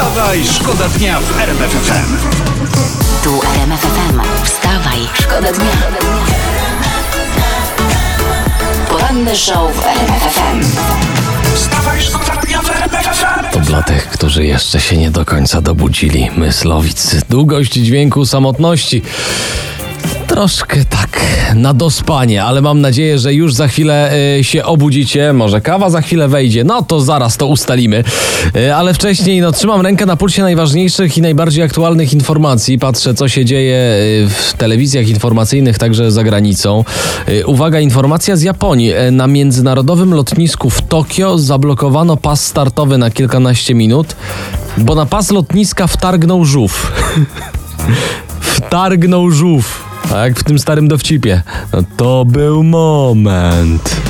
Wstawaj, szkoda dnia w RMF FM. Tu RMF FM. Wstawaj, szkoda dnia. Poranny show w RMF FM. Wstawaj, szkoda dnia w RMF FM. To dla tych, którzy jeszcze się nie do końca dobudzili. Myslowic. Długość dźwięku samotności. Troszkę tak na dospanie, ale mam nadzieję, że już za chwilę y, się obudzicie. Może kawa za chwilę wejdzie. No to zaraz to ustalimy. Y, ale wcześniej no, trzymam rękę na pulsie najważniejszych i najbardziej aktualnych informacji. Patrzę, co się dzieje y, w telewizjach informacyjnych, także za granicą. Y, uwaga, informacja z Japonii. Na międzynarodowym lotnisku w Tokio zablokowano pas startowy na kilkanaście minut, bo na pas lotniska wtargnął żółw. wtargnął żółw. Tak, w tym starym dowcipie. No to był moment.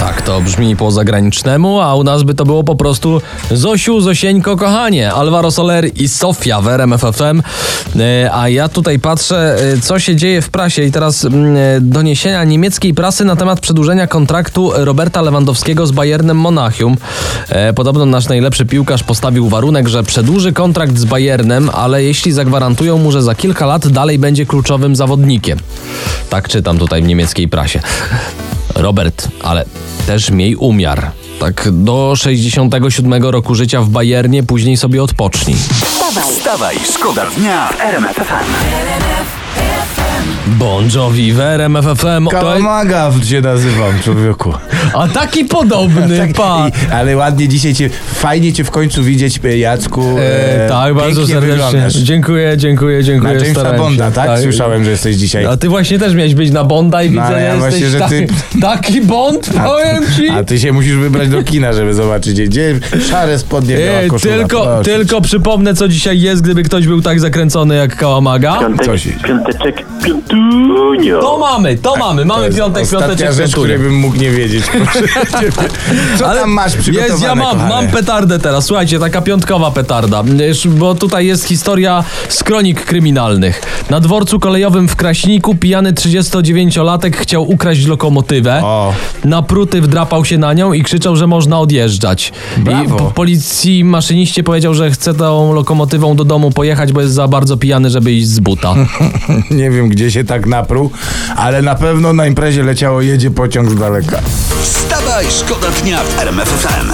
Tak, to brzmi po zagranicznemu, a u nas by to było po prostu Zosiu, Zosieńko, kochanie. Alvaro Soler i Sofia w RMF FM. E, A ja tutaj patrzę, e, co się dzieje w prasie i teraz mm, e, doniesienia niemieckiej prasy na temat przedłużenia kontraktu Roberta Lewandowskiego z Bayernem Monachium. Podobno nasz najlepszy piłkarz postawił warunek, że przedłuży kontrakt z Bayernem, ale jeśli zagwarantują mu, że za kilka lat dalej będzie kluczowym zawodnikiem. Tak czytam tutaj w niemieckiej prasie. Robert, ale też miej umiar. Tak do 67 roku życia w Bayernie, później sobie odpocznij. Wstawaj, Wstawaj, szkoda dnia w RMF. Bon Jovi w RMF FM. Kałamaga się nazywam, człowieku. A taki podobny, Tak, pa. i, ale ładnie dzisiaj cię, fajnie cię w końcu widzieć, e, Jacku. E, tak, bardzo serdecznie. wyglądasz. Dziękuję, dziękuję, Na dziękuję. Jamesa starałem Bonda, się. tak? Słyszałem, że jesteś dzisiaj. A ty właśnie też miałeś być na Bonda i No, widzę, ja właśnie, że ty- taki, taki Bond, powiem ci. A ty się musisz wybrać do kina, żeby zobaczyć, gdzie- szare spodnie, Ej, koszula. tylko, proszę. tylko przypomnę, co dzisiaj jest, gdyby ktoś był tak zakręcony jak Kałamaga. Piątek, Co się- piąteczek, piątunio. To mamy, to mamy, To mamy jest piątek, ostatnia piąteczek, rzecz, której bym mógł nie wiedzieć. Co Ale tam masz przygotowane, Jest, ja mam, kochane? mam petardę teraz. Słuchajcie, taka piątkowa petarda. Bo tutaj jest historia z kronik kryminalnych. Na dworcu kolejowym w Kraśniku pijany 39-latek chciał ukraść lokomotywę. O. Napruty wdrapał się na nią i krzyczał, że można odjeżdżać. Brawo. I po policji maszyniście powiedział, że chce tą lokomotywą do domu pojechać, bo jest za bardzo pijany, żeby iść z buta. Nie wiem, gdzie się tak napruł, ale na pewno na imprezie leciało jedzie pociąg z daleka. Wstawaj, szkoda dnia w RMF FM.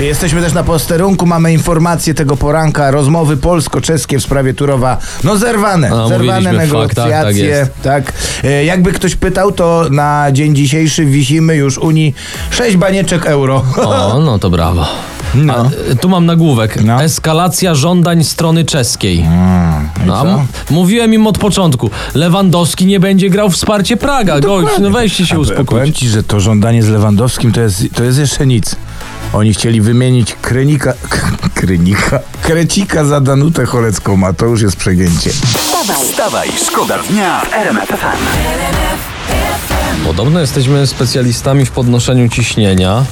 Jesteśmy też na posterunku, mamy informacje tego poranka, rozmowy polsko-czeskie w sprawie Turowa, no zerwane, A, zerwane mówiliśmy, fakt, tak, tak negocjacje, tak, E, Jakby ktoś pytał, to na dzień dzisiejszy wisimy już Unii 6 banieczek euro. O, no to brawo. No. A, tu mam nagłówek. No. Eskalacja żądań strony czeskiej. No, m- mówiłem im od początku. Lewandowski nie będzie grał wsparcie Praga. Gość, no weźcie się A Powiem uspokoić. ci, że to żądanie z Lewandowskim to jest, to jest jeszcze nic. Oni chcieli wymienić Krenika, Krenika, Krecika za Danutę Cholecką, a to już jest przegięcie. wstawaj, Wstawaj, szkoda dnia w RMF FM. Podobno jesteśmy specjalistami w podnoszeniu ciśnienia.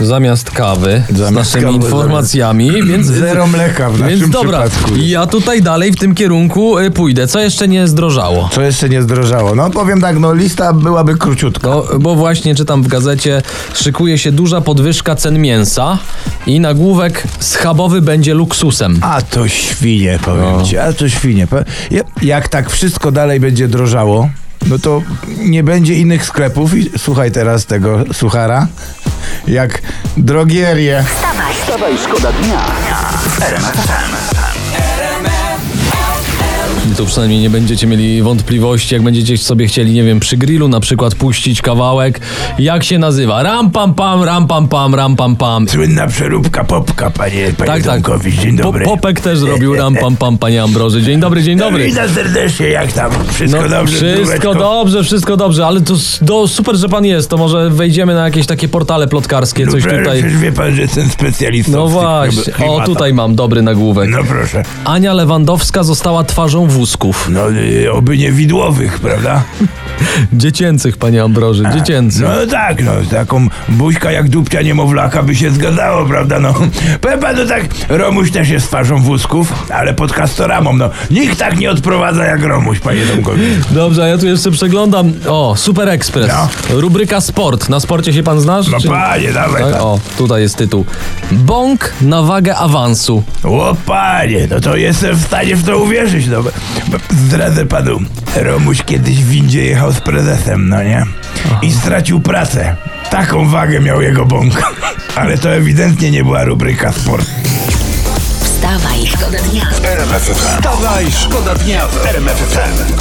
Zamiast kawy z Zamiast naszymi kawy, informacjami, więc Zero mleka w naszym Więc dobra, przypadku. ja tutaj dalej w tym kierunku y, pójdę. Co jeszcze nie zdrożało? Co jeszcze nie zdrożało? No powiem tak, no lista byłaby króciutka. No, bo właśnie czytam w gazecie, szykuje się duża podwyżka cen mięsa i nagłówek schabowy będzie luksusem. A to świnie, powiem No. ci, a to świnie. Jak tak wszystko dalej będzie drożało, no to nie będzie innych sklepów i słuchaj teraz tego suchara, jak drogierie. Wstawaj, szkoda dnia FM. Tu przynajmniej nie będziecie mieli wątpliwości, jak będziecie sobie chcieli, nie wiem, przy grillu na przykład puścić kawałek. Jak się nazywa? Ram pam pam, ram pam pam, ram pam pam. Słynna przeróbka popka, panie, panie Tak, tak. Tomkowicz, dzień Po, dobry. Popek też zrobił ram pam pam, panie Ambroży. Dzień dobry, dzień dobry. Witam serdecznie, jak tam? Wszystko No, dobrze? Wszystko zdróweczko? dobrze, wszystko dobrze, ale to super, że pan jest. To może wejdziemy na jakieś takie portale plotkarskie, coś tutaj. Przecież wie pan, że jestem specjalistą No w właśnie. O, tutaj mam dobry nagłówek. No proszę. Ania Lewandowska została twarzą wózków. No, y, oby nie widłowych, prawda? Dziecięcych, panie Ambroży, dziecięcych. No tak, no, taką buźka jak dupcia niemowlaka by się zgadzało, prawda, no. Powiem panu tak, Romuś też jest twarzą wózków, ale pod kastoramą, no. Nikt tak nie odprowadza jak Romuś, panie Tomkowi. Dobrze, a ja tu jeszcze przeglądam. O, Super Express. No. Rubryka sport. Na sporcie się pan znasz? No Czy- panie, dawaj tak. O, tutaj jest tytuł. Bąk na wagę awansu. O panie, no to jestem w stanie w to uwierzyć, no. Zdradzę panu, Romuś kiedyś w windzie jechał z prezesem, no nie? I stracił pracę. Taką wagę miał jego bąk. Ale to ewidentnie nie była rubryka sport. Wstawaj, szkoda dnia. Wstawaj, szkoda dnia w RMF FM.